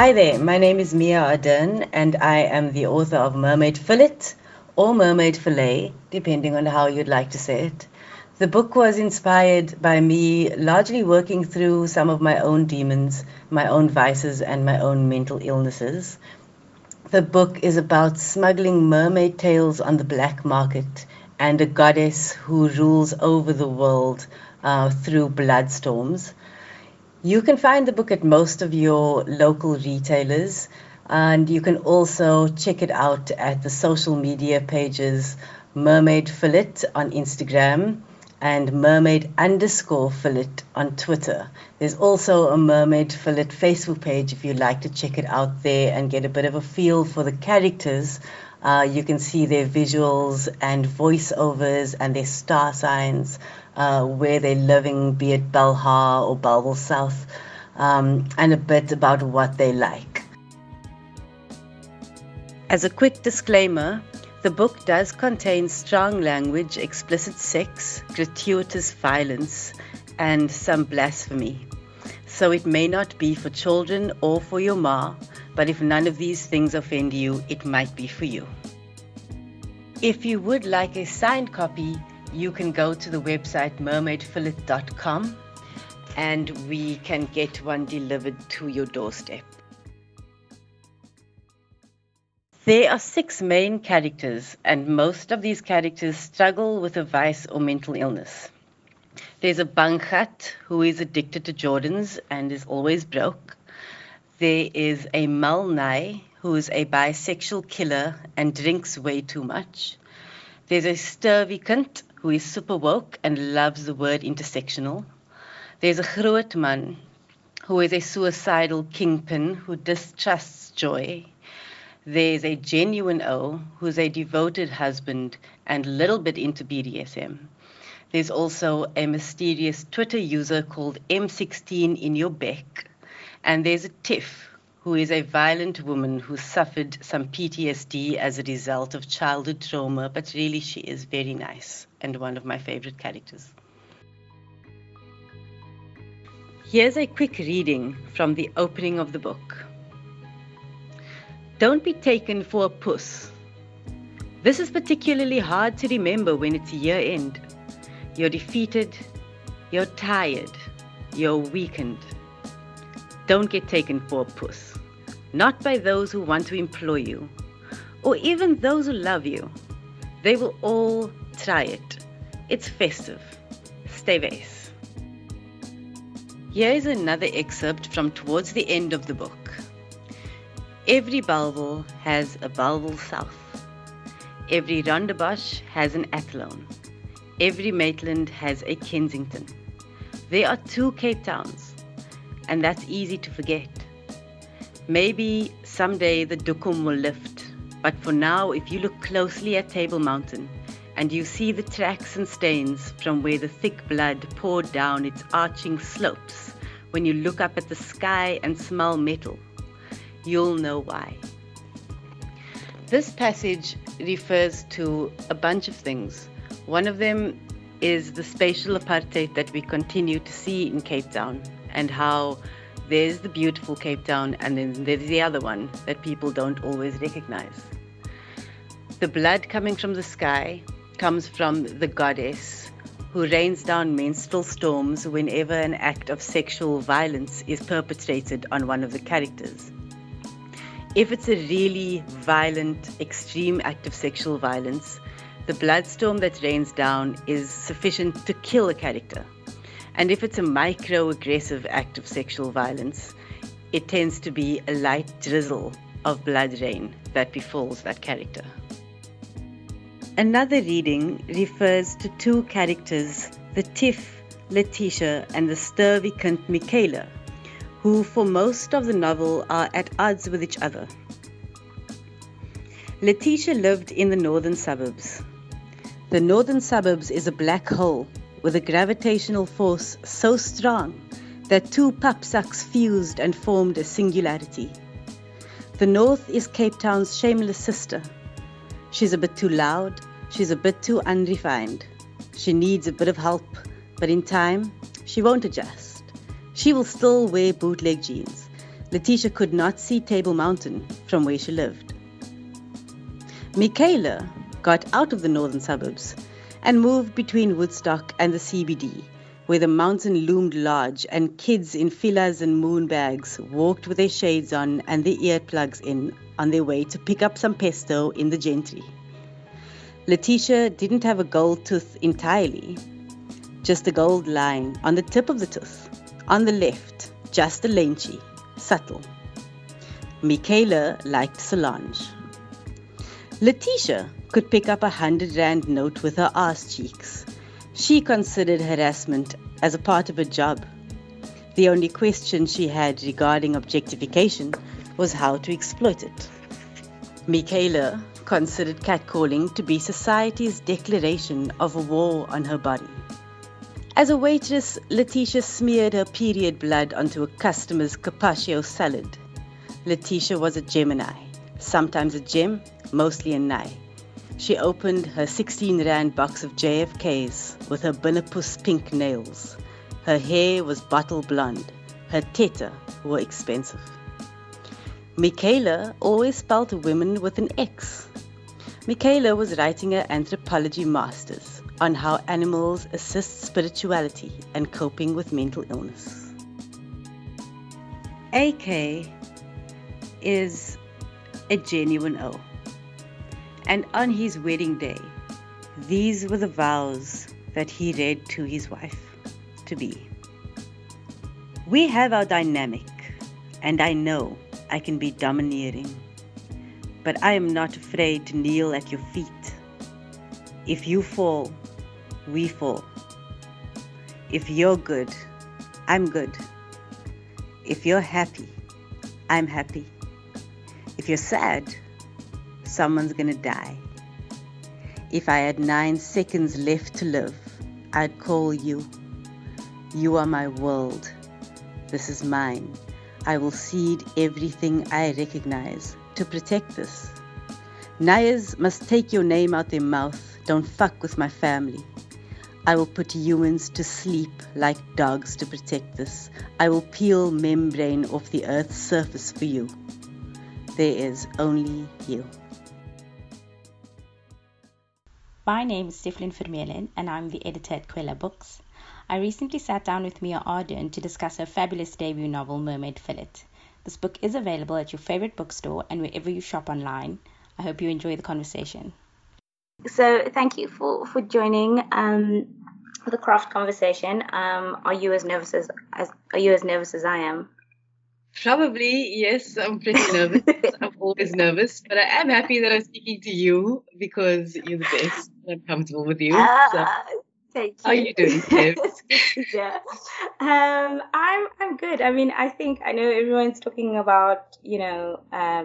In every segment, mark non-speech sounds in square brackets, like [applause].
Hi there, my name is Mia Arderne, and I am the author of Mermaid Fillet or Mermaid Fillet, depending on how you'd like to say it. The book was inspired by me largely working through some of my own demons, my own vices, and my own mental illnesses. The book is about smuggling mermaid tails on the black market and a goddess who rules over the world uh, through bloodstorms. You can find the book at most of your local retailers, and you can also check it out at the social media pages Mermaid Fillet on Instagram and Mermaid underscore Fillet on Twitter. There's also a Mermaid Fillet Facebook page if you'd like to check it out there and get a bit of a feel for the characters. Uh, you can see their visuals and voiceovers and their star signs uh, where they're living, be it Belhar or Bellville South, um, and a bit about what they like. As a quick disclaimer, the book does contain strong language, explicit sex, gratuitous violence, and some blasphemy. So it may not be for children or for your ma, but if none of these things offend you, it might be for you. If you would like a signed copy, you can go to the website mermaidfillet.com and we can get one delivered to your doorstep. There are six main characters, and most of these characters struggle with a vice or mental illness. There's a Banghat who is addicted to Jordans and is always broke. There is a Malnai who is a bisexual killer and drinks way too much. There's a Sturvikant who is super woke and loves the word intersectional. There's a Grootman who is a suicidal kingpin who distrusts joy. There's a genuine O who's a devoted husband and a little bit into BDSM. There's also a mysterious Twitter user called M16 in your back, And there's a Tiff who is a violent woman who suffered some PTSD as a result of childhood trauma, but really she is very nice and one of my favorite characters. Here's a quick reading from the opening of the book. Don't be taken for a puss. This is particularly hard to remember when it's year end. You're defeated, you're tired, you're weakened. Don't get taken for a puss. Not by those who want to employ you, or even those who love you. They will all try it. It's festive. Stay base. Here is another excerpt from towards the end of the book. Every Bellville has a Bellville South. Every Rondebosch has an Athlone. Every Maitland has a Kensington. There are two Cape Towns, and that's easy to forget. Maybe someday the Dukum will lift, but for now, if you look closely at Table Mountain and you see the tracks and stains from where the thick blood poured down its arching slopes, when you look up at the sky and smell metal, you'll know why. This passage refers to a bunch of things. One of them is the spatial apartheid that we continue to see in Cape Town and how there's the beautiful Cape Town and then there's the other one that people don't always recognize. The blood coming from the sky comes from the goddess who rains down menstrual storms whenever an act of sexual violence is perpetrated on one of the characters. If it's a really violent, extreme act of sexual violence, the bloodstorm that rains down is sufficient to kill a character. And if it's a micro aggressive act of sexual violence, it tends to be a light drizzle of blood rain that befalls that character. Another reading refers to two characters, the Tiff, Letitia, and the Sturvikant Michaela, who for most of the novel are at odds with each other. Letitia lived in the northern suburbs. The northern suburbs is a black hole with a gravitational force so strong that two papsaks fused and formed a singularity. The north is Cape Town's shameless sister. She's a bit too loud, she's a bit too unrefined. She needs a bit of help, but in time, she won't adjust. She will still wear bootleg jeans. Letitia could not see Table Mountain from where she lived. Michaela got out of the northern suburbs and moved between Woodstock and the CBD, where the mountain loomed large and kids in filas and moon bags walked with their shades on and their earplugs in on their way to pick up some pesto in the gentry. Letitia didn't have a gold tooth entirely, just a gold line on the tip of the tooth. On the left, just a lynchy, subtle. Michaela liked Solange. Letitia could pick up a hundred rand note with her ass cheeks. She considered harassment as a part of her job. The only question she had regarding objectification was how to exploit it. Michaela considered catcalling to be society's declaration of a war on her body. As a waitress, Letitia smeared her period blood onto a customer's carpaccio salad. Letitia was a Gemini, sometimes a gem, mostly a nai. She opened her 16 rand box of JFKs with her Binnapus pink nails. Her hair was bottle blonde. Her teta were expensive. Michaela always spelt women with an X. Michaela was writing her anthropology master's on how animals assist spirituality and coping with mental illness. AK is a genuine O. And on his wedding day, these were the vows that he read to his wife to be. We have our dynamic, and I know I can be domineering, but I am not afraid to kneel at your feet. If you fall, we fall. If you're good, I'm good. If you're happy, I'm happy. If you're sad, someone's gonna die. If I had nine seconds left to live, I'd call you. You are my world. This is mine. I will cede everything I recognize to protect this. Nayas must take your name out their mouth. Don't fuck with my family. I will put humans to sleep like dogs to protect this. I will peel membrane off the earth's surface for you. There is only you. My name is Stefan Vermeulen, and I'm the editor at Kwela Books. I recently sat down with Mia Arderne to discuss her fabulous debut novel, Mermaid Fillet. This book is available at your favorite bookstore and wherever you shop online. I hope you enjoy the conversation. So, thank you for, for joining um, the craft conversation. Um, are you as nervous as, as are you as nervous as I am? Probably, yes. I'm pretty nervous. [laughs] I'm always nervous, but I am happy that I'm speaking to you because you're the best. I'm comfortable with you. So. Thank you. How are you doing, [laughs] yeah. Um, I'm I'm good. I mean, I think I know everyone's talking about you know uh,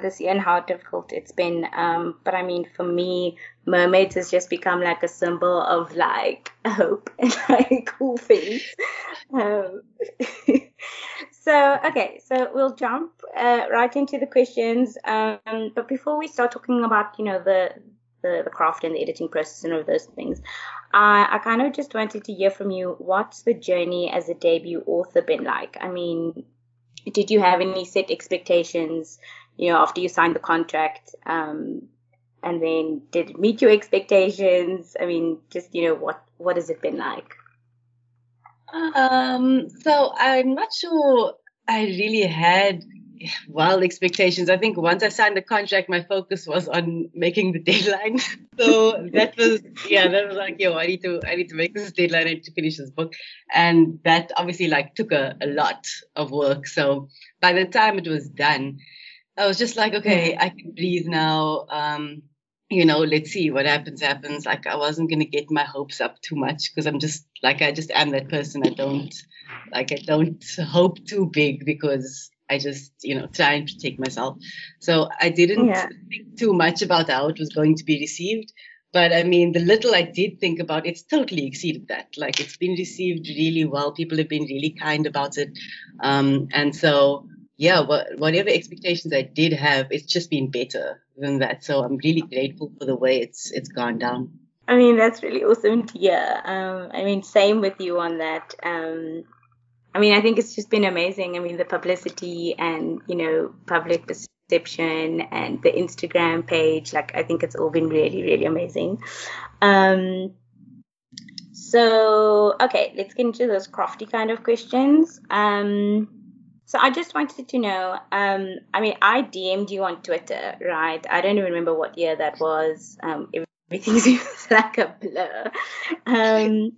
this year and how difficult it's been. Um, but I mean, for me, mermaids has just become like a symbol of like [laughs] hope and like cool things. Um, [laughs] so okay, so we'll jump uh, right into the questions. Um, but before we start talking about you know the the, the craft and the editing process and all those things, uh, I kind of just wanted to hear from you. What's the journey as a debut author been like? I mean, did you have any set expectations? You know, after you signed the contract, um, and then did it meet your expectations? I mean, just you know, what what has it been like? Um, so I'm not sure I really had [laughs] wild expectations. I think once I signed the contract, my focus was on making the deadline. [laughs] so that was yeah, that was like, yo, I need to I need to make this deadline, need to finish this book. And that obviously like took a, a lot of work. So by the time it was done, I was just like, okay, I can breathe now. Um, you know, let's see what happens, happens. Like I wasn't gonna get my hopes up too much because I'm just like I just am that person. I don't like I don't hope too big because I just, you know, try and protect myself. So I didn't yeah. think too much about how it was going to be received. But I mean, the little I did think about, it's totally exceeded that. Like it's been received really well. People have been really kind about it. Um, and so yeah, whatever expectations I did have, it's just been better than that. So I'm really grateful for the way it's it's gone down. I mean, that's really awesome to hear. Um, I mean, same with you on that. Um, I mean, I think it's just been amazing. I mean, the publicity and you know, public perception and the Instagram page. Like, I think it's all been really, really amazing. Um, so, okay, let's get into those crafty kind of questions. Um, so I just wanted to know. Um, I mean, I DM'd you on Twitter, right? I don't even remember what year that was. Um, everything seems [laughs] like a blur. Um,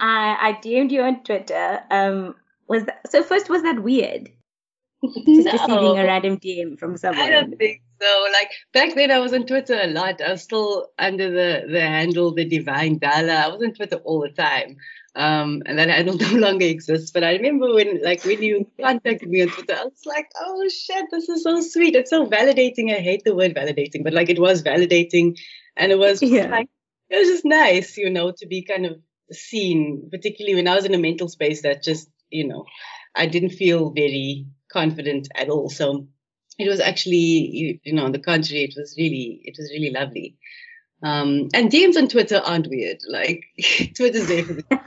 I, I DM'd you on Twitter. Um, was that, so? First, was that weird? [laughs] Just no. receiving a random DM from someone. I don't think so. Like back then, I was on Twitter a lot. I was still under the the handle the Divine Dala. I was on Twitter all the time. Um, and that handle [laughs] no longer exists. But I remember when, like, when you contacted me on Twitter, I was like, "Oh shit, this is so sweet. It's so validating." I hate the word validating, but like, it was validating, and it was yeah. like, it was just nice, you know, to be kind of seen, particularly when I was in a mental space that just, you know, I didn't feel very confident at all. So it was actually, you know, on the contrary, it was really, it was really lovely. Um, and DMs on Twitter aren't weird. Like [laughs] Twitter's there for the [laughs]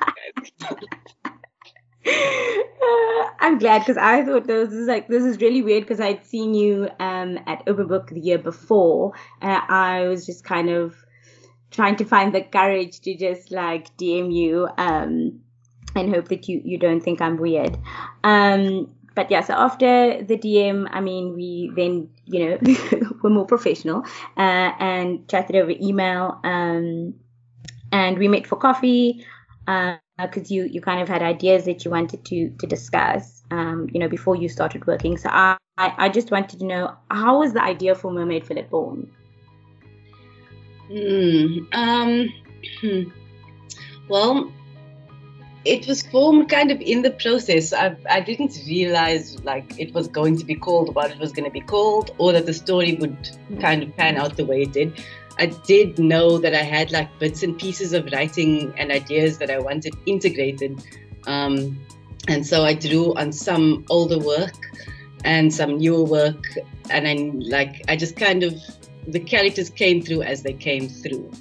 uh, I'm glad because I thought this is like this is really weird because I'd seen you um, at Open Book the year before, and I was just kind of trying to find the courage to just like DM you um, and hope that you you don't think I'm weird. Um, but yeah, so after the DM, I mean, we then, you know, [laughs] were more professional uh, and chatted over email. Um, and we met for coffee because uh, you, you kind of had ideas that you wanted to, to discuss, um, you know, before you started working. So I, I, just wanted to know how was the idea for Mermaid Fillet born? Mm, um, hmm. well, it was formed kind of in the process. I, I didn't realize like it was going to be called what it was going to be called, or that the story would kind of pan out the way it did. I did know that I had like bits and pieces of writing and ideas that I wanted integrated, um, and so I drew on some older work and some newer work, and then, like I just kind of the characters came through as they came through.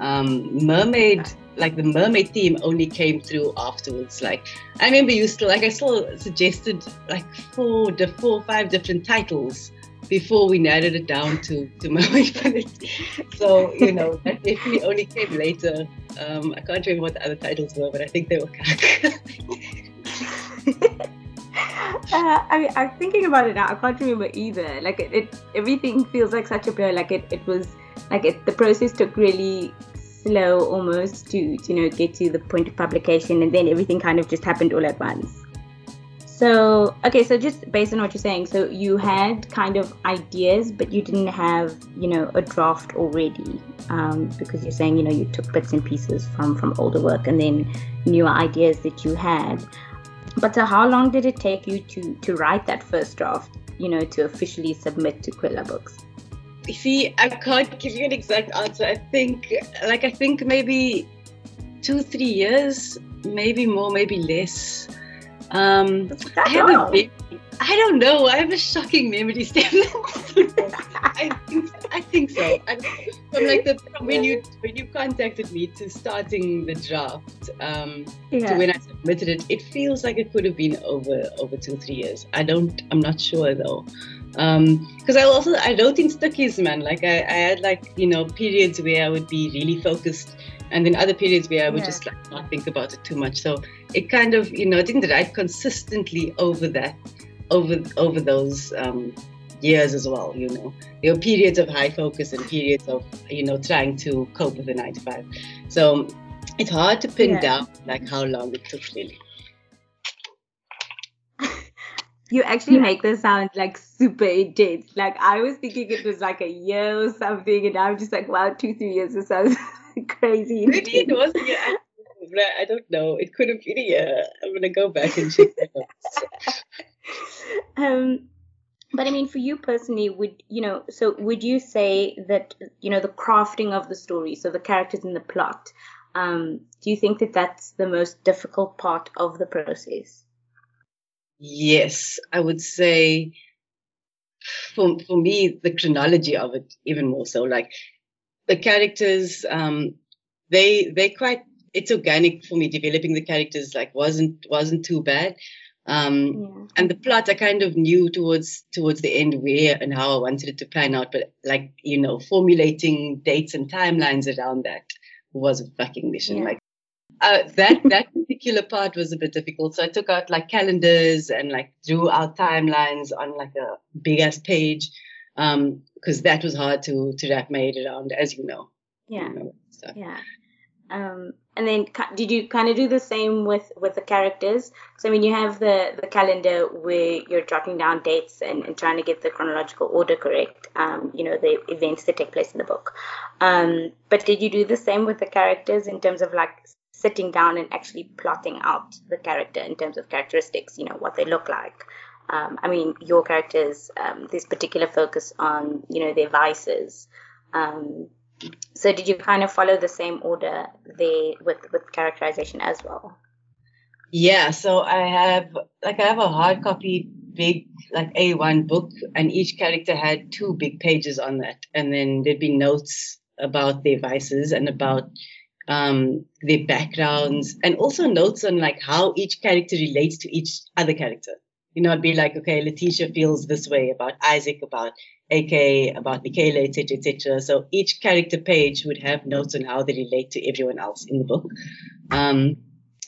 Um, Mermaid like the mermaid theme only came through afterwards. Like I remember you still like I still suggested like four the four or five different titles before we narrowed it down to to [laughs] mermaid so you know that definitely only came later. Um, I can't remember what the other titles were, but I think they were kind [laughs] Uh, I mean, I'm thinking about it now. I can't remember either. Like it, it everything feels like such a blur. Like it, it was like it, the process took really slow almost to you know get to the point of publication and then everything kind of just happened all at once. So okay so just based on what you're saying so you had kind of ideas but you didn't have you know a draft already um, because you're saying you know you took bits and pieces from from older work and then newer ideas that you had. But so how long did it take you to to write that first draft you know to officially submit to Kwela Books see, I can't give you an exact answer. I think, like, I think maybe two, three years, maybe more, maybe less. Um, I haven't been, I don't know. I have a shocking memory, [laughs] Stephen. I think I think so. I, from like the from when you when you contacted me to starting the draft um, yeah. to when I submitted it, it feels like it could have been over over two three years. I don't. I'm not sure though because um, I also I wrote in stukkies, man. Like I, I had like you know periods where I would be really focused, and then other periods where I would yeah. just like not think about it too much. So it kind of you know I didn't write consistently over that over over those um, years as well. You know there were periods of high focus and periods of you know trying to cope with the nine to five. So it's hard to pin yeah. down like how long it took really. You actually make this sound like super intense. Like I was thinking it was like a year or something, and I'm just like, wow, two, three years or sounds [laughs] crazy. Maybe it was a year. I don't know. It could have been a year. I'm gonna go back and check that [laughs] um, but I mean, for you personally, would you know? So would you say that you know the crafting of the story, so the characters and the plot? Um, do you think that that's the most difficult part of the process? Yes, I would say for for me the chronology of it even more so. Like the characters, um, they they quite it's organic for me developing the characters like wasn't wasn't too bad. Um, yeah. And the plot, I kind of knew towards towards the end where and how I wanted it to pan out, but like you know, formulating dates and timelines around that was a fucking mission. Yeah. Like uh, that that particular part was a bit difficult. So I took out like calendars and like drew out timelines on like a big ass page, because um, that was hard to to wrap my head around, as you know. Yeah. You know, yeah. Um, and then did you kind of do the same with with the characters so i mean you have the the calendar where you're jotting down dates and, and trying to get the chronological order correct um, you know the events that take place in the book um, but did you do the same with the characters in terms of like sitting down and actually plotting out the character in terms of characteristics you know what they look like. Um, i mean your characters um, this particular focus on you know their vices. Um, so did you kind of follow the same order there with with characterization as well? Yeah, so I have like I have a hard copy big like A1 book and each character had two big pages on that. And then there'd be notes about their vices and about um, their backgrounds and also notes on like how each character relates to each other character. You know, I'd be like, okay, Letitia feels this way about Isaac, about AK, about Michaela, etc., etc. So each character page would have notes on how they relate to everyone else in the book, um,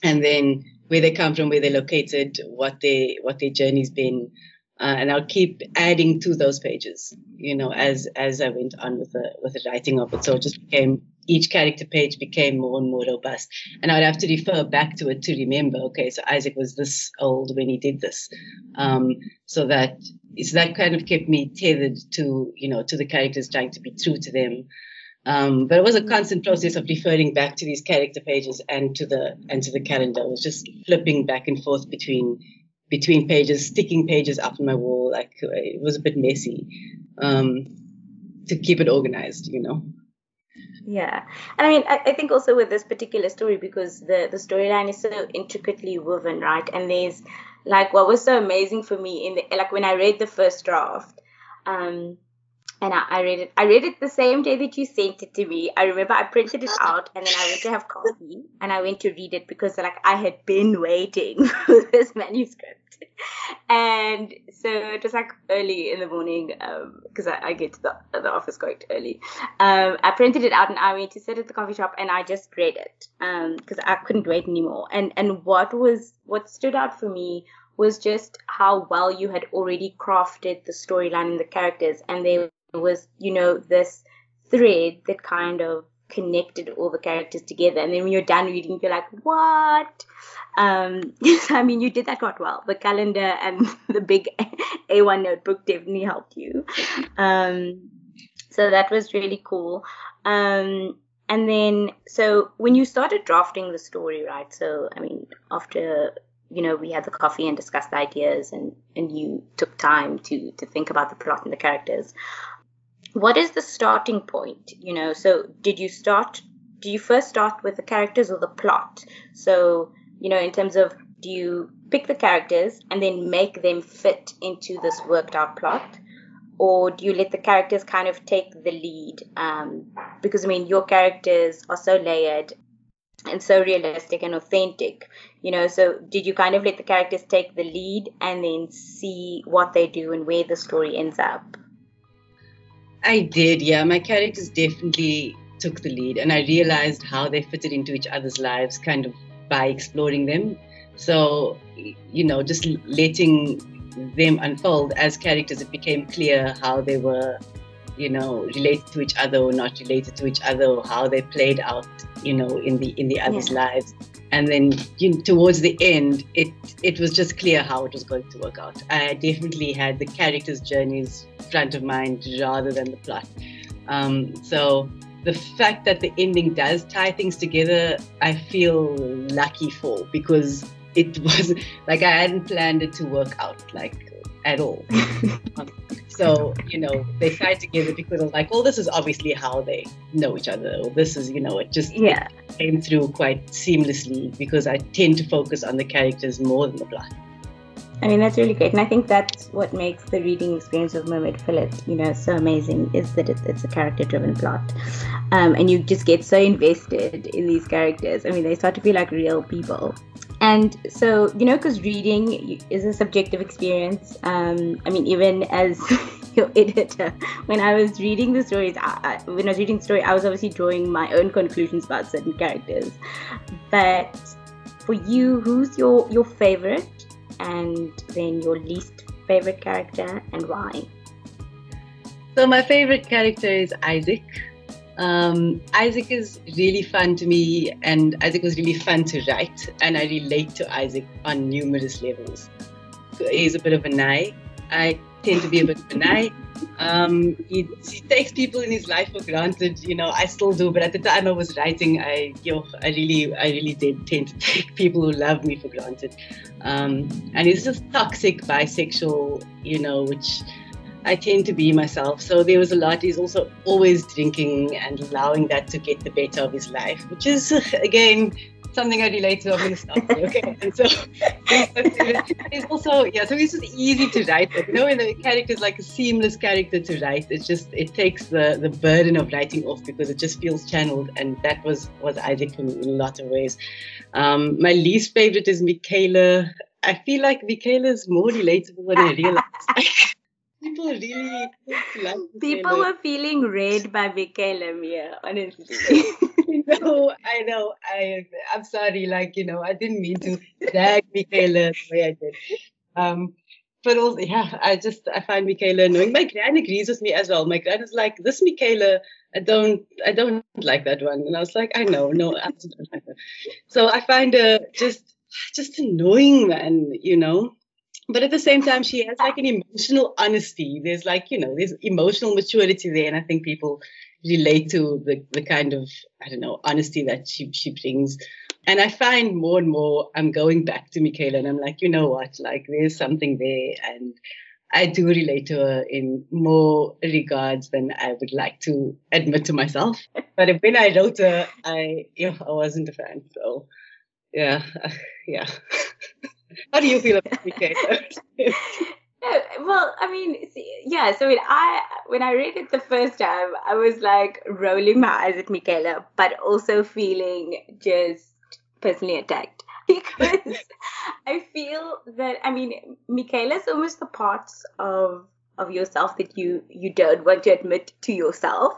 and then where they come from, where they're located, what they what their journey's been, uh, and I'll keep adding to those pages, you know, as as I went on with the with the writing of it. So it just became each character page became more and more robust, and I'd have to refer back to it to remember. Okay, so Isaac was this old when he did this, um, so that so that kind of kept me tethered to you know to the characters, trying to be true to them. Um, but it was a constant process of referring back to these character pages and to the and to the calendar. It was just flipping back and forth between between pages, sticking pages up on my wall. Like it was a bit messy um, to keep it organized, you know. Yeah, and I mean, I, I think also with this particular story because the the storyline is so intricately woven, right? And there's like what was so amazing for me in the like when I read the first draft. Um, and I, I, read it. I read it the same day that you sent it to me. I remember I printed it out, and then I went to have coffee, and I went to read it because like I had been waiting [laughs] for this manuscript, and so it was like early in the morning because um, I, I, get to the, the office quite early. Um, I printed it out, and I went to sit at the coffee shop, and I just read it because um, I couldn't wait anymore. And and what was what stood out for me was just how well you had already crafted the storyline and the characters, and was, you know, this thread that kind of connected all the characters together. And then when you're done reading, you're like, what? Um, [laughs] I mean, you did that quite well. The calendar and [laughs] the big [laughs] A1 notebook definitely helped you. Um, so that was really cool. Um, and then, so when you started drafting the story, right? So, I mean, after you know we had the coffee and discussed the ideas and and you took time to to think about the plot and the characters what is the starting point you know? So did you start do you first start with the characters or the plot? So you know in terms of do you pick the characters and then make them fit into this worked out plot? Or do you let the characters kind of take the lead? Um, because i mean your characters are so layered and so realistic and authentic you know? So did you kind of let the characters take the lead and then see what they do and where the story ends up I did, yeah. My characters definitely took the lead, and I realized how they fitted into each other's lives kind of by exploring them. So, you know, just letting them unfold as characters, it became clear how they were, you know, related to each other or not related to each other, or how they played out, you know, in the in the others' yeah. lives. And then you know, towards the end, it it was just clear how it was going to work out. I definitely had the characters' journeys front of mind rather than the plot. Um, so the fact that the ending does tie things together, I feel lucky for because it [laughs] was like I hadn't planned it to work out like at all. [laughs] so you know they tied together because I was like, well, this is obviously how they know each other. This is you know it just yeah it came through quite seamlessly because I tend to focus on the characters more than the plot. I mean, that's really great. And I think that's what makes the reading experience of Mermaid Fillet, you know, so amazing is that it's, it's a character driven plot. Um, and you just get so invested in these characters. I mean, they start to feel like real people. And so, you know, because reading is a subjective experience. Um, I mean, even as [laughs] your editor, when I was reading the stories, I, I, when I was reading the story, I was obviously drawing my own conclusions about certain characters. But for you, who's your your favorite, and then your least favorite character, and why? So my favorite character is Isaac. Um, Isaac is really fun to me, and Isaac was really fun to write, and I relate to Isaac on numerous levels. He's a bit of a nai. I tend to be a bit of a nai. Um, he, he, takes people in his life for granted. You know, I still do, but at the time I was writing, I, you know, I really, I really did tend to take people who love me for granted. Um, and he's just toxic, bisexual, you know, which I tend to be myself. So there was a lot. He's also always drinking and allowing that to get the better of his life, which is, [laughs] again, something I relate to. I'm going to stop there, okay? And so [laughs] it's also, yeah, so it's just easy to write. You know, when the character is like a seamless character to write, it's just, it takes the, the burden of writing off because it just feels channeled. And that was, was Isaac in a lot of ways. Um, my least favorite is Michaela. I feel like Michaela is more relatable than I realized [laughs] people really like people were feeling read by Michaela Mia, honestly. [laughs] no, I know. I I'm sorry, like, you know, I didn't mean to drag Michaela the way I did. Um but also, yeah, I just I find Michaela annoying. My gran agrees with me as well. My gran is like, this Michaela, I don't I don't like that one. And I was like, I know, no, I don't like that. So I find her just just annoying, man, you know but at the same time she has like an emotional honesty. There's like you know there's emotional maturity there and i think people relate to the, the kind of i don't know honesty that she, she brings. And i find more and more i'm going back to michaela and i'm like you know what? Like there's something there and i do relate to her in more regards than i would like to admit to myself. [laughs] But when i wrote her i you know, i wasn't a fan so yeah [laughs] yeah [laughs] How do you feel about PK? [laughs] well, I mean, yeah. So when I when I read it the first time, I was like rolling my eyes at Michaela, but also feeling just personally attacked [laughs] because I feel that I mean, Michaela's almost the parts of of yourself that you you don't want to admit to yourself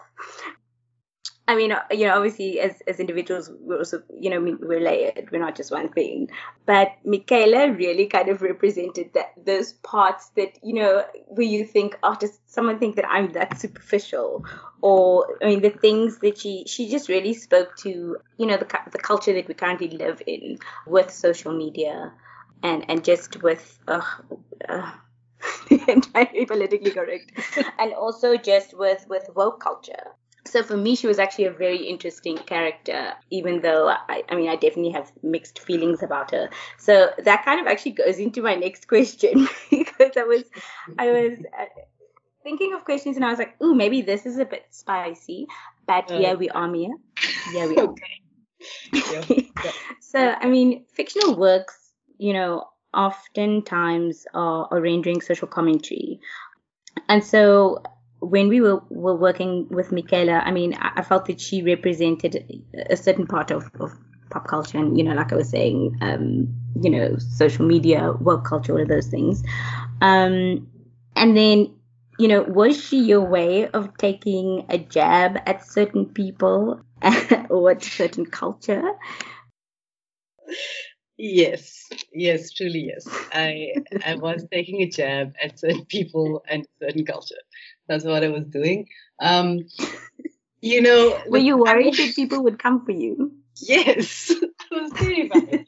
I mean, uh, you know, obviously as, as individuals, we're also, you know, we're layered. We're not just one thing. But Michaela really kind of represented that those parts that, you know, where you think, oh, does someone think that I'm that superficial? Or, I mean, the things that she, she just really spoke to, you know, the, the culture that we currently live in with social media and, and just with, uh, uh, [laughs] entirely politically correct [laughs] and also just with with woke culture so for me, she was actually a very interesting character, even though I, I mean, I definitely have mixed feelings about her. So that kind of actually goes into my next question [laughs] because I was, I was uh, thinking of questions and I was like, ooh, maybe this is a bit spicy, but uh, here we are, Mia. Yeah, we are. Okay. [laughs] so, I mean, fictional works, you know, oftentimes are, are rendering social commentary. And so when we were, were working with Michaela, I mean, I, I felt that she represented a certain part of, of pop culture and, you know, like I was saying, um, you know, social media, work culture, all of those things. Um, and then, you know, was she your way of taking a jab at certain people [laughs] or at certain culture? Yes, yes, truly yes. I I was taking a jab at certain people and certain culture. That's what I was doing. Um, you know, were you worried that people would come for you? Yes, [laughs] I was terrified.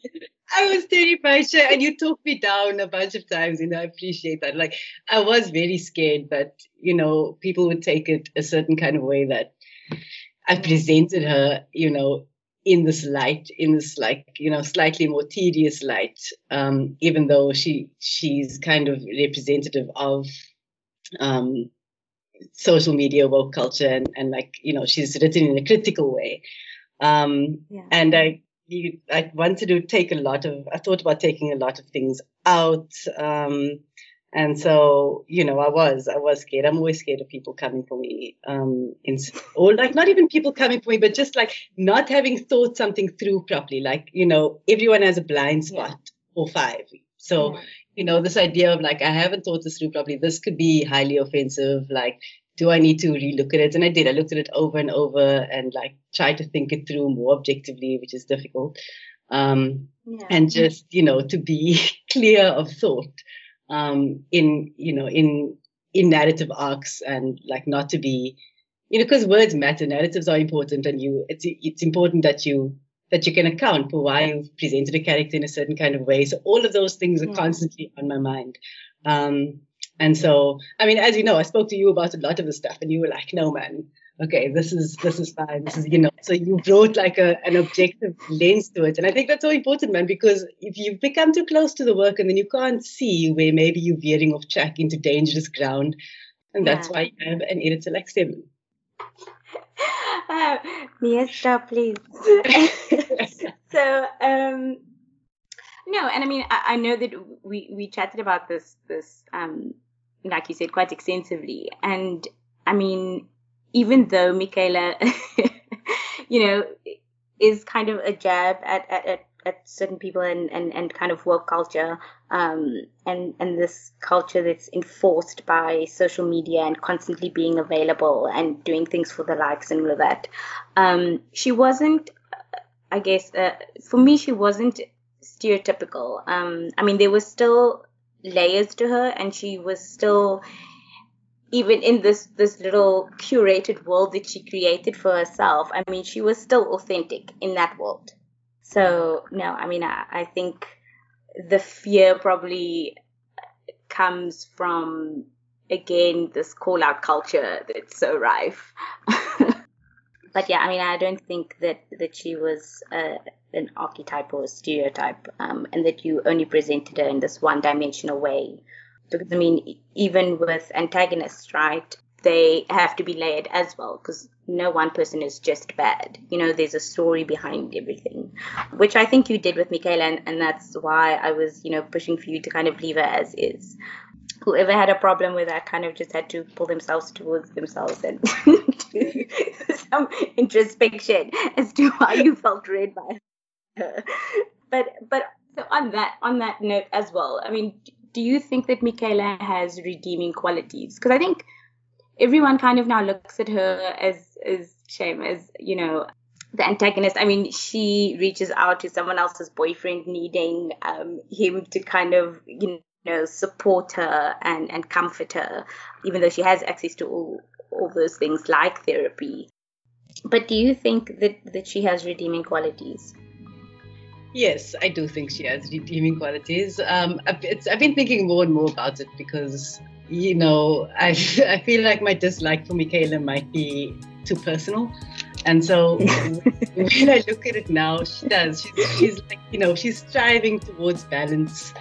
I was terrified, sure. and you talked me down a bunch of times. You know, I appreciate that. Like, I was very scared that you know people would take it a certain kind of way that I presented her. You know, in this light, in this like you know slightly more tedious light, um, even though she she's kind of representative of um, social media woke culture and, and like you know she's written in a critical way um, yeah. and i you, i wanted to take a lot of i thought about taking a lot of things out um, And so, you know, I was, I was scared. I'm always scared of people coming for me. Um, in, or like not even people coming for me, but just like not having thought something through properly. Like, you know, everyone has a blind spot yeah. or five. So, yeah. You know, this idea of like, I haven't thought this through properly. This could be highly offensive. Like, do I need to relook at it? And I did. I looked at it over and over and like tried to think it through more objectively, which is difficult. Um, yeah. and just, you know, to be [laughs] clear of thought um, in you know in in narrative arcs and like not to be you know because words matter narratives are important and you it's it's important that you that you can account for why you've presented a character in a certain kind of way so all of those things are yeah. constantly on my mind um, and so i mean as you know i spoke to you about a lot of the stuff and you were like no man okay, this is this is fine. This is you know. So you brought like a an objective lens to it, and I think that's so important, man. Because if you become too close to the work, and then you can't see where maybe you're veering off track into dangerous ground, and that's yeah. why you have an editor like Seven. [laughs] Uh, Miesta, please. [laughs] so, um, no, and I mean, I, I, know that we we chatted about this this um, like you said, quite extensively, and I mean, even though Michaela, [laughs] you know, is kind of a jab at, at, at, at certain people and, and, and kind of work culture um, and, and this culture that's enforced by social media and constantly being available and doing things for the likes and all of that. Um, she wasn't, I guess, uh, for me, she wasn't stereotypical. Um, I mean, there were still layers to her and she was still even in this this little curated world that she created for herself. I mean she was still authentic in that world. So no i mean i, I think the fear probably comes from again this call out culture that's so rife [laughs] but yeah i mean i don't think that that she was uh, an archetype or a stereotype um, and that you only presented her in this one dimensional way because I mean, even with antagonists, right? They have to be layered as well because no one person is just bad. You know, there's a story behind everything, which I think you did with Michaela, and, and that's why I was, you know, pushing for you to kind of leave her as is. Whoever had a problem with that kind of just had to pull themselves towards themselves and [laughs] do some introspection as to why you felt read by her. But but so on that on that note as well, I mean, do you think that Michaela has redeeming qualities? Because I think everyone kind of now looks at her as as shame as you know the antagonist. I mean, she reaches out to someone else's boyfriend, needing um, him to kind of you know support her and and comfort her, even though she has access to all all those things like therapy. But do you think that that she has redeeming qualities? Yes, I do think she has redeeming qualities. Um, I've been thinking more and more about it because, you know, I, [laughs] I feel like my dislike for Michaela might be too personal. And so [laughs] when I look at it now, she does. She's, she's like, you know, she's striving towards balance,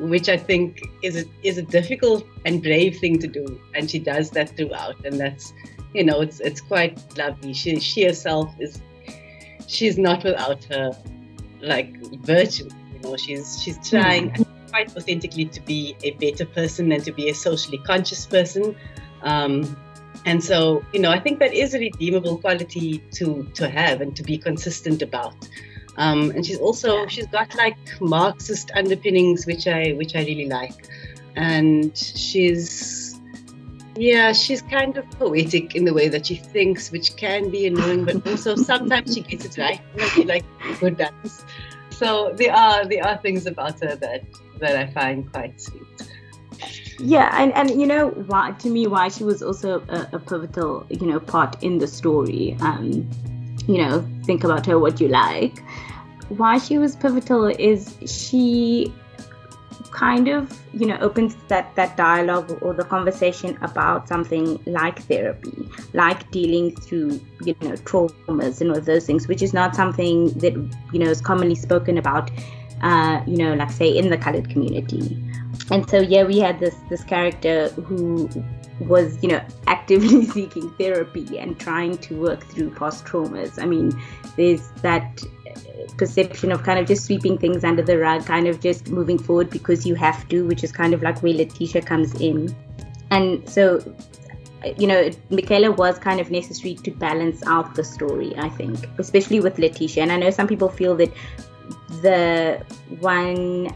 which I think is a, is a difficult and brave thing to do. And she does that throughout. And that's, you know, it's, it's quite lovely. She, she herself is, she's not without her like virtue. You know, she's she's trying mm. quite authentically to be a better person and to be a socially conscious person. Um, and so, you know, I think that is a redeemable quality to to have and to be consistent about. Um, and she's also she's got like Marxist underpinnings, which I which I really like. And she's yeah, she's kind of poetic in the way that she thinks, which can be annoying, but also [laughs] sometimes she gets it right. [laughs] like good dance. So there are there are things about her that that I find quite sweet. Yeah, and, and you know why to me why she was also a, a pivotal you know part in the story. Um, you know, think about her what you like. Why she was pivotal is she kind of you know opens that that dialogue or the conversation about something like therapy like dealing through you know traumas and all those things which is not something that you know is commonly spoken about uh, you know like say in the colored community and so yeah we had this this character who was you know [laughs] actively [laughs] seeking therapy and trying to work through past traumas i mean there's that uh, perception of kind of just sweeping things under the rug, kind of just moving forward because you have to, which is kind of like where Letitia comes in. And so, you know, Michaela was kind of necessary to balance out the story, I think, especially with Letitia. And I know some people feel that the one,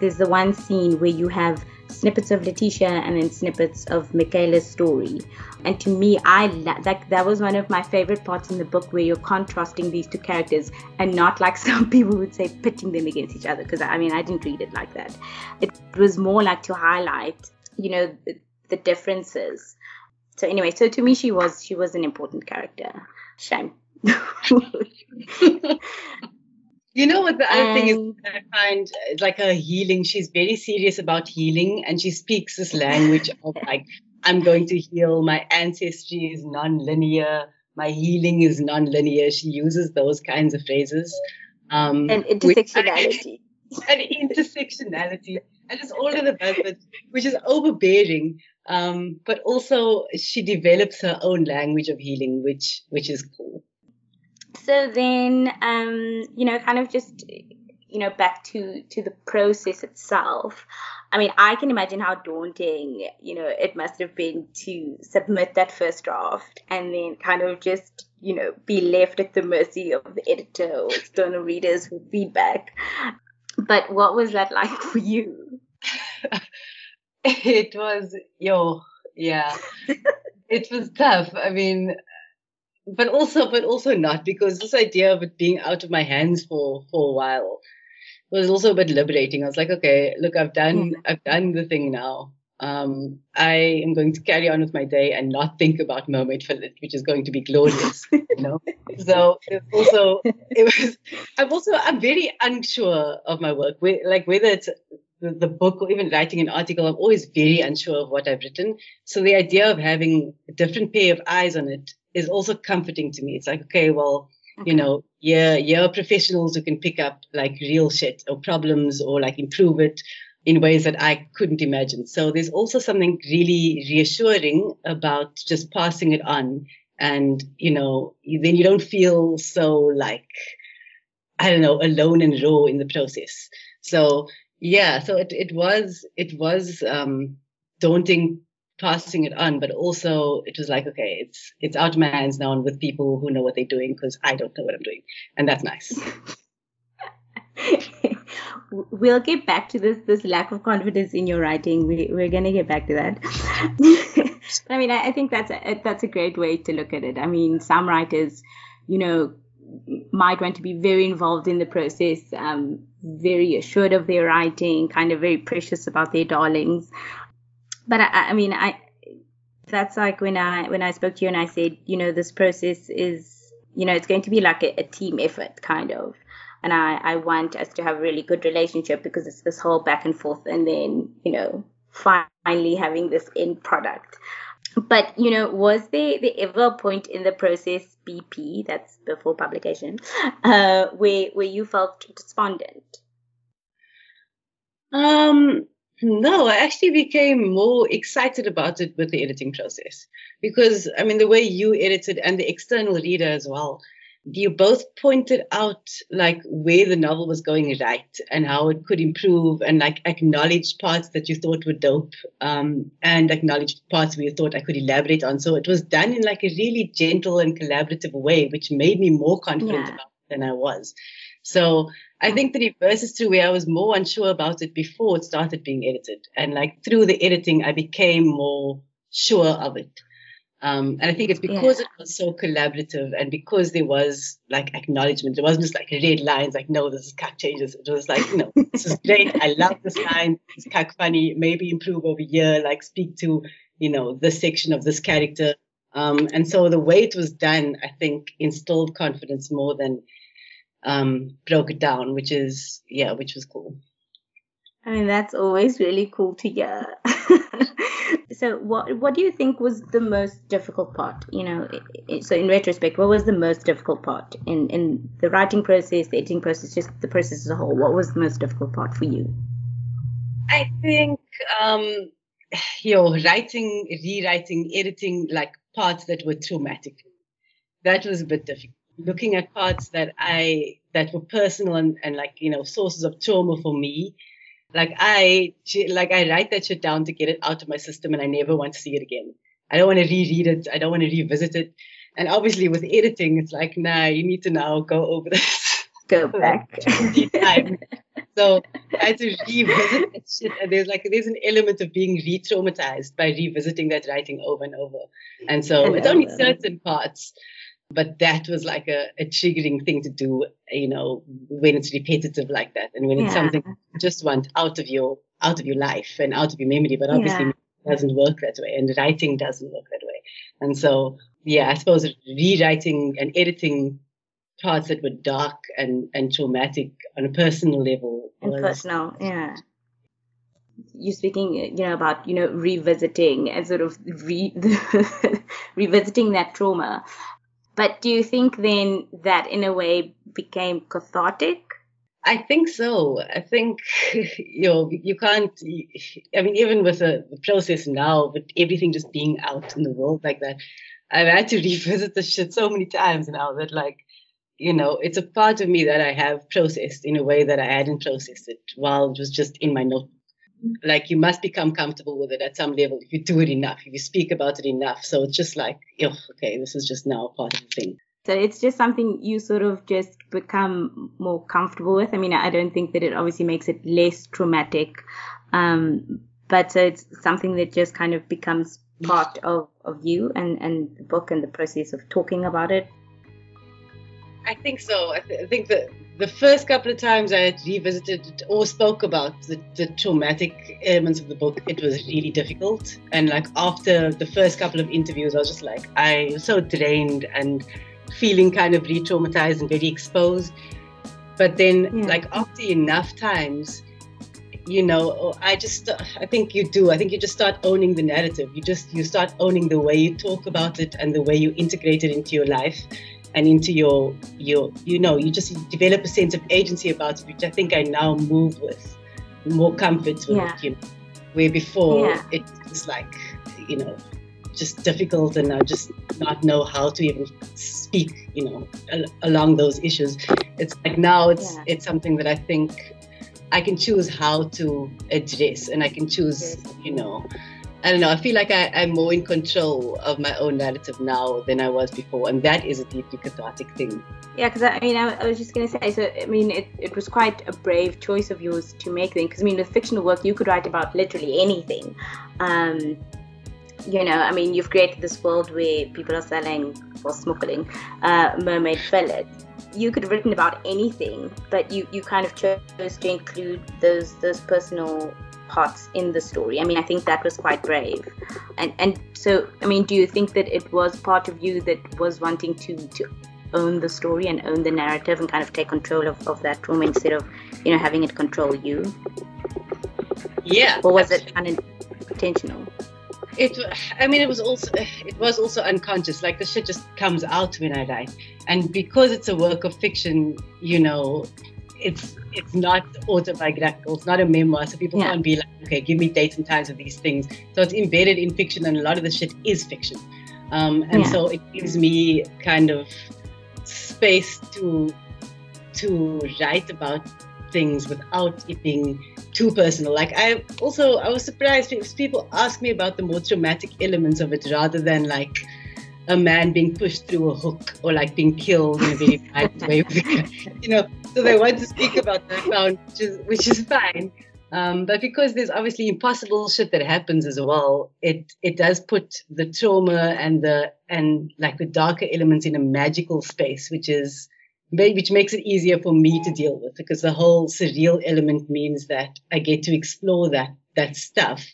there's the one scene where you have snippets of Letitia and then snippets of Michaela's story. And to me, I like that was one of my favorite parts in the book where you're contrasting these two characters and not like [laughs] some people would say pitting them against each other. Because I mean, I didn't read it like that. It was more like to highlight, you know, the, the differences. So anyway, so to me, she was she was an important character. Shame. [laughs] [laughs] You know what the other um, thing is I find like her healing, she's very serious about healing and she speaks this language of [laughs] like, I'm going to heal, my ancestry is non-linear, my healing is non-linear. She uses those kinds of phrases. Um, and intersectionality. [laughs] and intersectionality. And it's all in the but which is overbearing. Um, but also she develops her own language of healing, which which is cool so then um, you know kind of just you know back to to the process itself. I mean i can imagine how daunting you know it must have been to submit that first draft and then kind of just you know be left at the mercy of the editor or external readers for feedback. But what was that [laughs] like for you? [laughs] It was yo yeah. [laughs] It was tough. I mean but also but also not because this idea of it being out of my hands for for a while was also a bit liberating. I was like, okay, look, I've done mm. I've done the thing now. Um, I am going to carry on with my day and not think about Mermaid Fillet, which is going to be glorious, you know. [laughs] So it's also it was. I'm also I'm very unsure of my work. Like whether it's the, the book or even writing an article, I'm always very unsure of what I've written. So the idea of having a different pair of eyes on it is also comforting to me. It's like, okay, well, okay. you know, yeah, you're professionals who can pick up like real shit or problems or like improve it in ways that I couldn't imagine. So there's also something really reassuring about just passing it on. And, you know, then you don't feel so like, I don't know, alone and raw in the process. So yeah, so it, it was, it was, um, daunting passing it on, but also it was like, okay, it's it's out of my hands now and with people who know what they're doing because I don't know what I'm doing, and that's nice. [laughs] we'll get back to this this lack of confidence in your writing. We we're gonna get back to that. [laughs] I mean, I, I think that's a that's a great way to look at it. I mean, some writers, you know, might want to be very involved in the process, um, very assured of their writing, kind of very precious about their darlings but I, I mean, I that's like when I when I spoke to you and I said, you know, this process is, you know, it's going to be like a, a team effort, kind of. And I, I want us to have a really good relationship because it's this whole back and forth and then, you know, finally having this end product. But, you know, was there, there ever a point in the process, BP, that's before publication, [laughs] uh, where, where you felt despondent? Um, no, I actually became more excited about it with the editing process because, I mean, the way you edited and the external reader as well, you both pointed out like where the novel was going right and how it could improve and like acknowledged parts that you thought were dope um, and acknowledged parts where you thought I could elaborate on. So it was done in like a really gentle and collaborative way, which made me more confident yeah. about it than I was. So I think the reverse is true where I was more unsure about it before it started being edited. And like through the editing, I became more sure of it. Um, and I think it's because yeah. it was so collaborative and because there was like acknowledgement. It wasn't just like red lines, like, no, this is cut changes. It was like, no, this is great. I love this line. It's cut funny. Maybe improve over here, like speak to, you know, this section of this character. Um, and so the way it was done, I think, instilled confidence more than um, broke it down, which is yeah, which was cool. I mean, that's always really cool to hear. [laughs] so, what what do you think was the most difficult part? You know, so in retrospect, what was the most difficult part in in the writing process, the editing process, just the process as a whole? What was the most difficult part for you? I think um, you know, writing, rewriting, editing like parts that were traumatic. That was a bit difficult looking at parts that I that were personal and, and like you know sources of trauma for me. Like I like I write that shit down to get it out of my system, and I never want to see it again. I don't want to reread it. I don't want to revisit it. And obviously, with editing, it's like, nah, you need to now go over this. Go back. [laughs] so I had to revisit that shit. And there's like there's an element of being re-traumatized by revisiting that writing over and over. And so it's only certain parts, but that was like a, a, triggering thing to do, you know, when it's repetitive like that, and when it's yeah. something you just want out of your out of your life and out of your memory. But obviously, yeah. it doesn't work that way, and writing doesn't work that way. And so, yeah, I suppose rewriting and editing parts that were dark and, and traumatic on a personal level. And personal, yeah. You're speaking, you know, about you know revisiting and sort of re- [laughs] revisiting that trauma. But do you think then that in a way became cathartic? I think so. I think [laughs] you know you can't. I mean, even with the, process now, with everything just being out in the world like that, I've had to [laughs] revisit this shit so many times now that like you know, it's a part of me that I have processed in a way that I hadn't processed it while it was just in my notebook. Like you must become comfortable with it at some level if you do it enough, if you speak about it enough. So it's just like, oh, okay, this is just now part of the thing. So it's just something you sort of just become more comfortable with. I mean, I don't think that it obviously makes it less traumatic, um, but so it's something that just kind of becomes part of, of you and, and the book and the process of talking about it. I think so. I, th- I, think that the first couple of times I had revisited or spoke about the, the, traumatic elements of the book, it was really difficult. And like after the first couple of interviews, I was just like, I was so drained and feeling kind of re traumatized and very exposed. But then, yeah. like after enough times, you know, I just, I think you do. I think you just start owning the narrative. You just, you start owning the way you talk about it and the way you integrate it into your life and into your your you know you just develop a sense of agency about it which i think i now move with more comfort with yeah. you know, where before yeah. it was like you know just difficult and i just not know how to even speak you know al- along those issues it's like now it's yeah. it's something that i think i can choose how to address and i can choose you know I don't know. I feel like I, am more in control of my own narrative now than I was before, and that is a deeply cathartic thing. Yeah, because I, I, mean, I, I, was just gonna say. So, I mean, it, it was quite a brave choice of yours to make then, because I mean, with fictional work, you could write about literally anything. Um, you know, I mean, you've created this world where people are selling or smuggling uh, mermaid fillets. You could have written about anything, but you, you kind of chose to include those those personal parts in the story. I mean, I think that was quite brave. And and so, I mean, do you think that it was part of you that was wanting to to own the story and own the narrative and kind of take control of, of that room instead of, you know, having it control you? Yeah. Or was it unintentional? It, I mean, it was also it was also unconscious. Like the shit just comes out when I write, and because it's a work of fiction, you know, it's it's not autobiographical. It's not a memoir, so people yeah. can't be like, okay, give me dates and times of these things. So it's embedded in fiction, and a lot of the shit is fiction. Um, and yeah. so it gives me kind of space to to write about things without it being too personal. Like I also I was surprised if people ask me about the more traumatic elements of it rather than like a man being pushed through a hook or like being killed in a very [laughs] violent way. [laughs] you know, so they want to speak about that which is which is fine. Um, but because there's obviously impossible shit that happens as well, it it does put the trauma and the and like the darker elements in a magical space, which is which makes it easier for me to deal with because the whole surreal element means that I get to explore that that stuff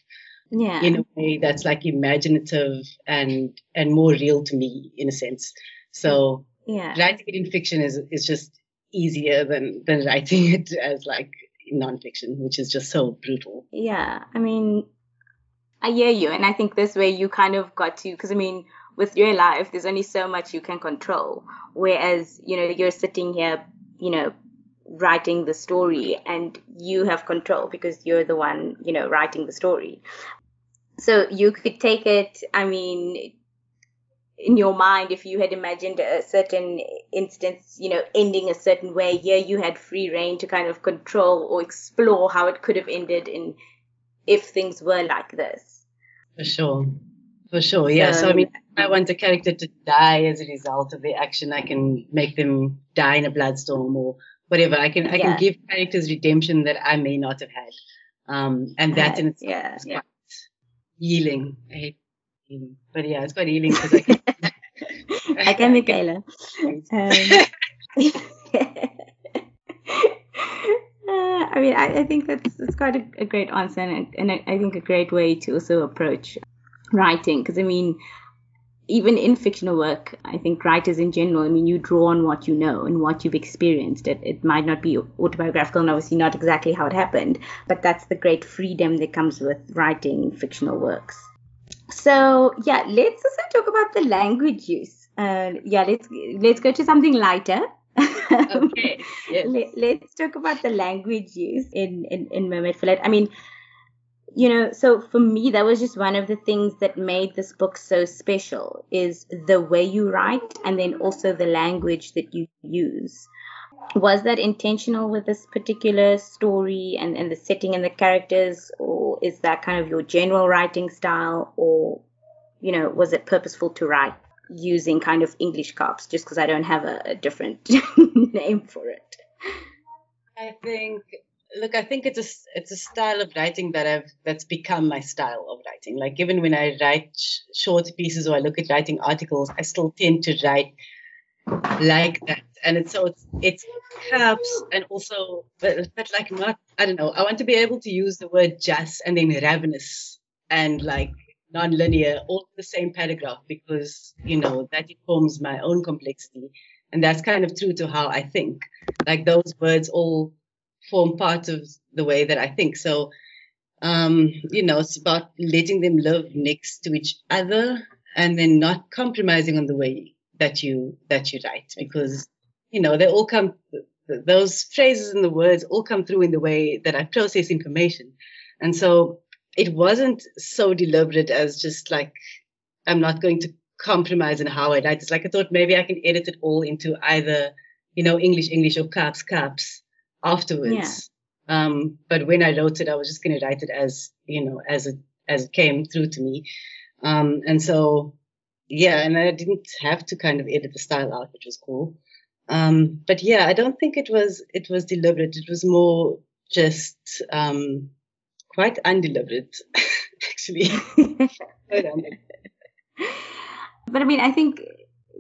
yeah. in a way that's like imaginative and and more real to me in a sense. So yeah, writing it in fiction is is just easier than than writing it as like nonfiction, which is just so brutal. Yeah, I mean, I hear you, and I think this way you kind of got to because I mean, with your life, there's only so much you can control. Whereas you know you're sitting here, you know, writing the story and you have control because you're the one you know writing the story so you could take it i mean in your mind if you had imagined a certain instance, you know, ending a certain way. Here you had free reign to kind of control or explore how it could have ended in if things were like this. For sure. For sure, yeah. Um, so I mean, I want a character to die as a result of their action. I can make them die in a bloodstorm or whatever. I can I yeah. can give characters redemption that I may not have had. Um, and that in itself yeah, is quite healing. I hate healing, but yeah, it's quite healing because I [laughs] can. I can, Michaela. Uh, I mean, I, I, think that's, that's quite a, a great answer, and, and I, I, think a great way to also approach writing. Because I mean, even in fictional work, I think writers in general, I mean, you draw on what you know and what you've experienced. It, it might not be autobiographical and obviously not exactly how it happened, but that's the great freedom that comes with writing fictional works. So yeah, let's also talk about the language use. Uh, yeah, let's let's go to something lighter. okay. [laughs] Yes. Let, us talk about the language use in in in Mermaid Fillet. I mean, you know so for me that was just one of the things that made this book so special is the way you write and then also the language that you use. Was that intentional with this particular story and, and the setting and the characters or is that kind of your general writing style or you know was it purposeful to write using kind of english Kaaps just because i don't have a, a different [laughs] name for it? I think look, I think it's a it's a style of writing that I've that's become my style of writing. Like even when I write sh- short pieces or I look at writing articles, I still tend to write like that. And it's so it's it's Kaaps and also but, but like not I don't know. I want to be able to use the word just and then ravenous and like non-linear all the same paragraph because you know that informs my own complexity and that's kind of true to how I think. Like those words all form part of the way that I think. So, um, you know, it's about letting them live next to each other and then not compromising on the way that you that you write because you know they all come those phrases and the words all come through in the way that I process information. And so it wasn't so deliberate as just like I'm not going to compromise in how I write. It's like I thought maybe I can edit it all into either, you know, English, English or Kaaps, Kaaps afterwards. Yeah. Um, but when I wrote it, I was just going to write it as, you know, as it, as it came through to me. Um, and so, yeah, and I didn't have to kind of edit the style out, which was cool. Um, but yeah, I don't think it was, it was deliberate. It was more just, um, quite undeliberate, [laughs] actually. [laughs] but I mean, I think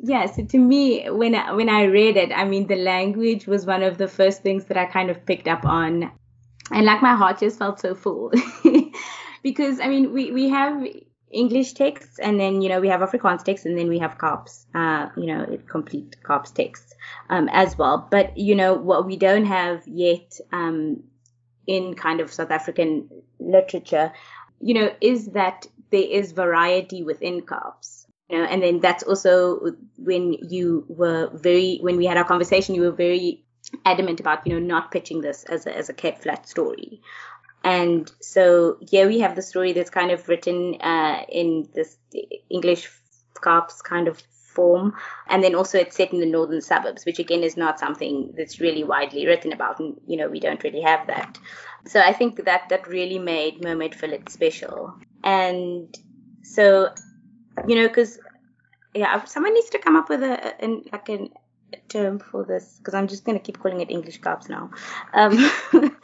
yeah so to me when I, when i read it i mean the language was one of the first things that i kind of picked up on. And like my heart just felt so full. [laughs] Because i mean we we have english texts and then you know we have afrikaans texts and then we have Kaaps uh you know complete Kaaps texts um as well. But you know what we don't have yet um in kind of south african literature you know is that there is variety within you know and then that's also when you were very when we had our conversation you were very adamant about you know not pitching this as a, as a Cape Flat story. And so here we have the story that's kind of written uh, in this english Kaaps kind of form. And then also it's set in the northern suburbs which again is not something that's really widely written about. And you know we don't really have that. So i think that that really made mermaid fillet special. And so you know, because yeah, someone needs to come up with a, a like a, a term for this because I'm just gonna keep calling it English Kaaps now, um, [laughs]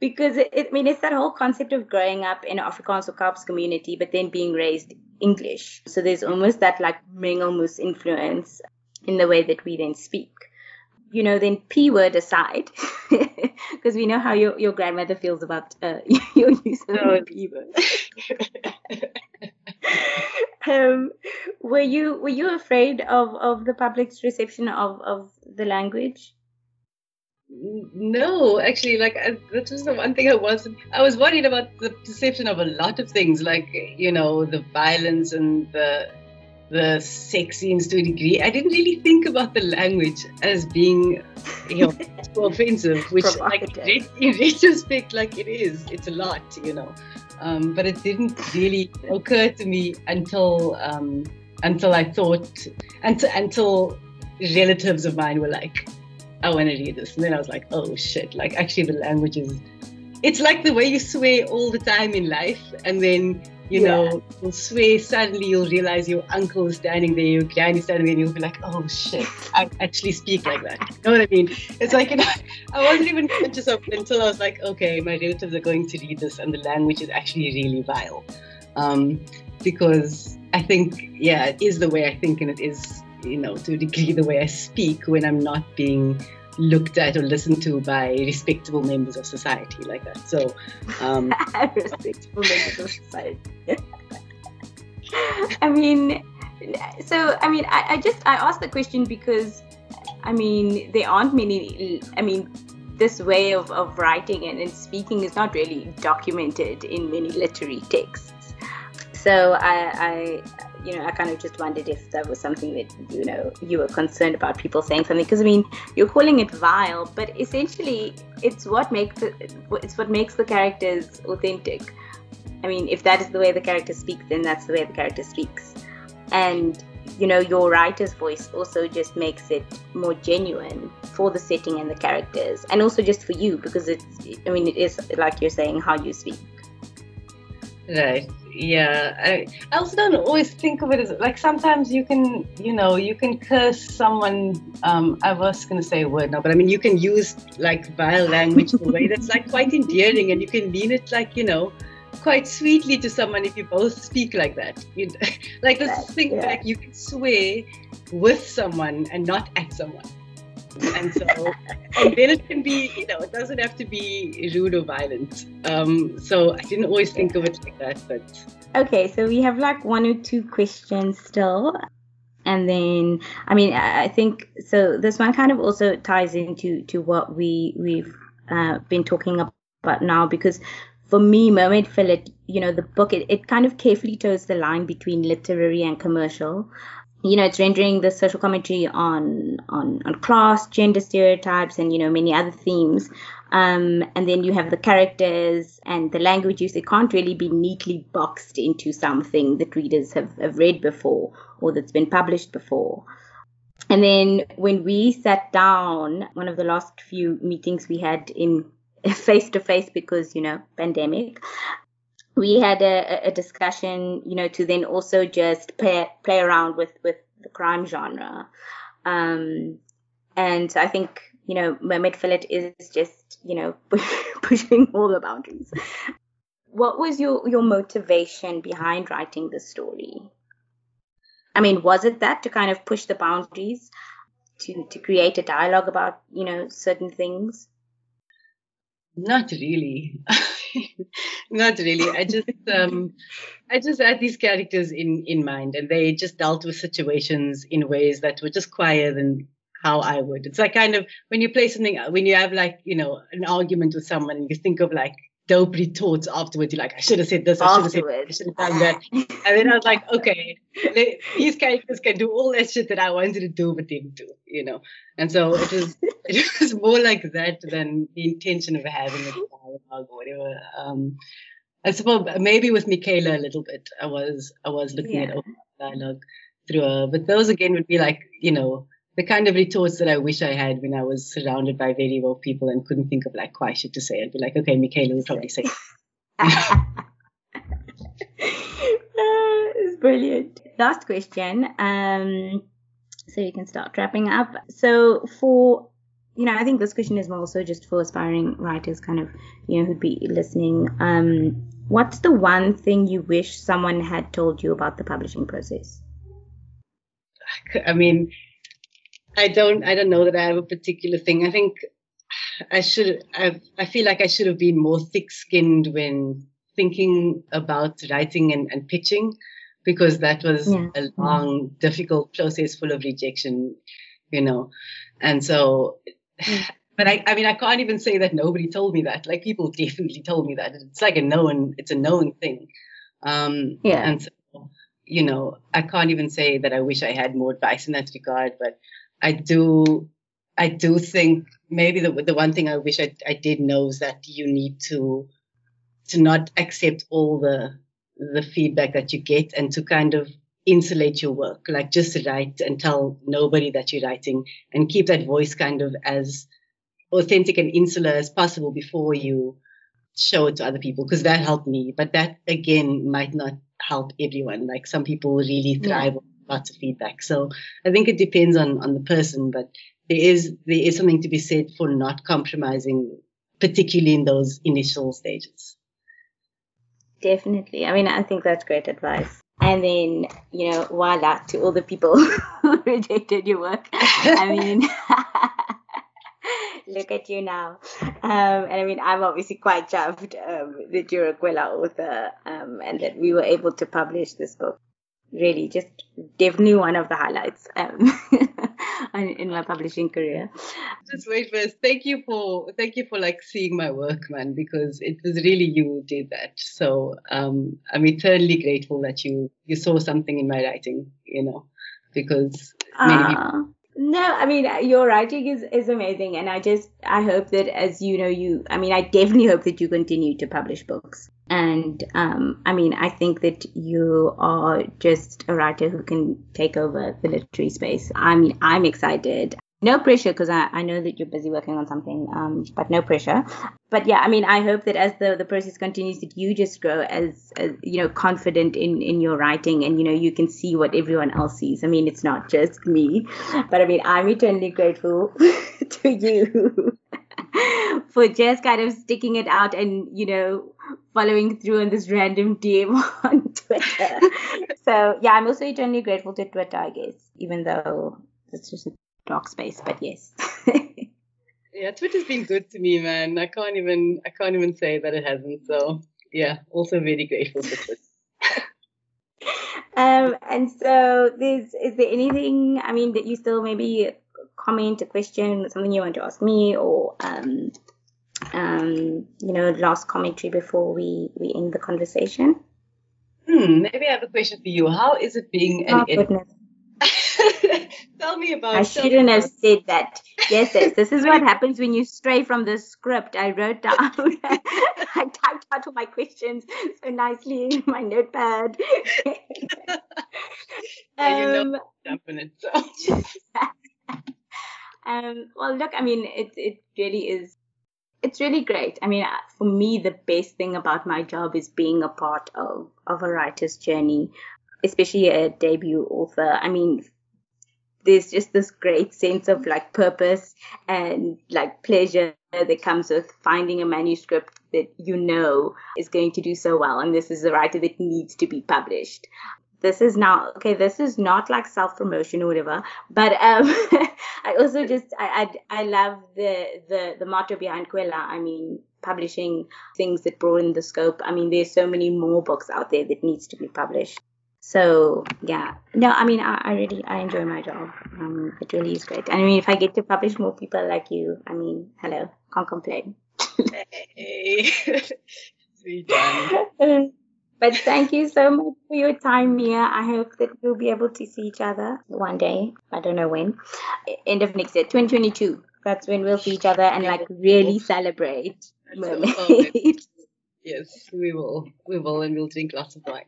because it, it, I mean it's that whole concept of growing up in an Afrikaans or Kaaps community, but then being raised English. So there's almost that like Mengelmoes influence in the way that we then speak. You know, then P word aside, [laughs] because we know how your, your grandmother feels about uh, [laughs] your use of oh, P word. Um, were you were you afraid of, of the public's reception of, of the language? No, actually, like I, that was the one thing I wasn't. I was worried about the perception of a lot of things, like you know the violence and the the sex scenes to a degree. I didn't really think about the language as being you know [laughs] so offensive, which like in retrospect, like it is. It's a lot, you know. Um, but it didn't really occur to me until um, until I thought, until, until relatives of mine were like, I want to read this. And then I was like, oh shit, like actually the language is, it's like the way you swear all the time in life. And then, you yeah. know, you'll swear, suddenly you'll realize your uncle is standing there, your granny is standing there, and you'll be like, oh shit, I actually speak like that. You know what I mean? It's like, you know, [laughs] I wasn't even conscious of it until I was like, okay, my relatives are going to read this and the language is actually really vile. Um, because I think, yeah, it is the way I think and it is you know, to a degree the way I speak when I'm not being looked at or listened to by respectable members of society like that. So, um, [laughs] respectable members of society. [laughs] I mean, so I mean, I, I just I asked the question because I mean there aren't many. I mean, this way of, of writing and, and speaking is not really documented in many literary texts. So I, I you know, I kind of just wondered if that was something that, you know, you were concerned about people saying something. Because, I mean, you're calling it vile, but essentially it's what makes it, it's what makes the characters authentic. I mean, if that is the way the character speaks, then that's the way the character speaks. And, you know, your writer's voice also just makes it more genuine for the setting and the characters. And also just for you, because it's, I mean, it is, like you're saying, how you speak. Right yeah I, I also don't always think of it as like sometimes you can you know you can curse someone um i was gonna say a word now but i mean you can use like vile language in a way that's like quite endearing and you can mean it like you know quite sweetly to someone if you both speak like that you [laughs] like this thing yeah. like you can swear with someone and not at someone and so and then it can be you know it doesn't have to be rude or violent. Um, so i didn't always think of it like that but okay so we have like one or two questions still. And then i mean i think so this one kind of also ties into to what we we've uh, been talking about now. Because for me mermaid fillet you know the book it, it kind of carefully toes the line between literary and commercial you know, it's rendering the social commentary on on on class, gender stereotypes, and you know many other themes. Um, and then you have the characters and the language use. It can't really be neatly boxed into something that readers have, have read before or that's been published before. And then when we sat down, one of the last few meetings we had in [laughs] face to face because you know pandemic we had a, a, discussion, you know, to then also just play play around with with the crime genre, um, and I think you know, Mermaid Fillet is just you know [laughs] pushing all the boundaries. What was your your motivation behind writing the story? I mean, was it that to kind of push the boundaries, to to create a dialogue about you know certain things? Not really. [laughs] Not really. I just um, I just had these characters in in mind, and they just dealt with situations in ways that were just quieter than how I would. It's like kind of when you play something, when you have like you know an argument with someone, and you think of like dope retorts afterwards. You're like, I should have said this, I should have said I should have done that. and then I was like, okay, these characters can do all that shit that I wanted to do but didn't do, you know. And so it was it [laughs] was more like that than the intention of having a dialogue or whatever. Um, I suppose maybe with Michaela a little bit. I was I was looking yeah. at dialogue through her, but those again would be like you know the kind of retorts that I wish I had when I was surrounded by very woke people and couldn't think of like quite shit to say. I'd be like, okay, Michaela would probably say. [laughs] [laughs] it's brilliant. Last question. Um, so you can start wrapping up. So for you know, I think this question is more so just for aspiring writers, kind of, you know, who'd be listening. Um, what's the one thing you wish someone had told you about the publishing process? I mean, I don't I don't know that I have a particular thing. I think I should I I feel like I should have been more thick-skinned when thinking about writing and, and pitching because that was yeah. a long difficult process full of rejection you know? And so [sighs] but I, I mean i can't even say that nobody told me that. Like people definitely told me that. It's like a known it's a known thing. Um yeah. and so you know i can't even say that i wish i had more advice in that regard but I do I do think maybe the the one thing I wish I, I did know is that you need to to not accept all the the feedback that you get and to kind of insulate your work. Like just write and tell nobody that you're writing and keep that voice kind of as authentic and insular as possible before you show it to other people because that helped me. But that again might not help everyone. Like some people really thrive yeah. on lots of feedback. So I think it depends on on the person, but there is there is something to be said for not compromising, particularly in those initial stages. Definitely. I mean, I think that's great advice. And then, you know, voila to all the people [laughs] who [laughs] rejected your work. I mean, [laughs] look at you now. Um, and I mean, I'm obviously quite chuffed um, that you're a Kwela author um, and that we were able to publish this book. Really, just definitely one of the highlights um, [laughs] in my publishing career. Just wait first. Thank you for thank you for like seeing my work, man, because it was really you who did that. So um, I'm eternally grateful that you you saw something in my writing, you know, because many people no, I mean your writing is is amazing, and I just I hope that as you know you I mean I definitely hope that you continue to publish books, and um I mean I think that you are just a writer who can take over the literary space. I mean I'm excited. No pressure because I, I know that you're busy working on something um but no pressure. But yeah i mean i hope that as the the process continues that you just grow as, as you know confident in in your writing and you know you can see what everyone else sees. I mean it's not just me but i mean i'm eternally grateful [laughs] to you [laughs] for just kind of sticking it out and you know following through on this random DM [laughs] on Twitter. [laughs] so yeah, I'm also eternally grateful to Twitter, I guess, even though it's just a dark space, but yes. yeah, Twitter's been good to me, man. I can't even I can't even say that it hasn't. So yeah, also very grateful for Twitter. um, and so there's is there anything I mean that you still maybe comment, a question, something you want to ask me, or um, um, you know, last commentary before we we end the conversation? Hmm, maybe I have a question for you. How is it being an oh, editor? [laughs] Tell me about. I shouldn't have said that. Yes, yes. This is what [laughs] happens when you stray from the script. I wrote down. [laughs] I typed out all my questions so nicely in my notepad. yeah, you know, jumping um, it. So. Um, well, look. I mean, it it really is. It's really great. I mean, for me, the best thing about my job is being a part of of a writer's journey, especially a debut author. I mean, there's just this great sense of like purpose and like pleasure that comes with finding a manuscript that you know is going to do so well and this is a writer that needs to be published this is now okay this is not like self promotion or whatever but um [laughs] i also just I, I i love the the the motto behind Kwela i mean publishing things that broaden the scope i mean there's so many more books out there that needs to be published so yeah, no, I mean, I, I really I enjoy my job. Um, it really is great. I mean, if I get to publish more people like you, I mean, hello, can't complain. [laughs] hey, [laughs] But thank you so much for your time, Mia. I hope that we'll be able to see each other one day. I don't know when. End of next year, 2022. That's when we'll see each other and like really celebrate. [laughs] Yes, we will. We will, and we'll drink lots of wine.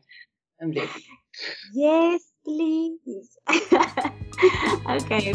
I'm. Yes, please. [laughs] okay.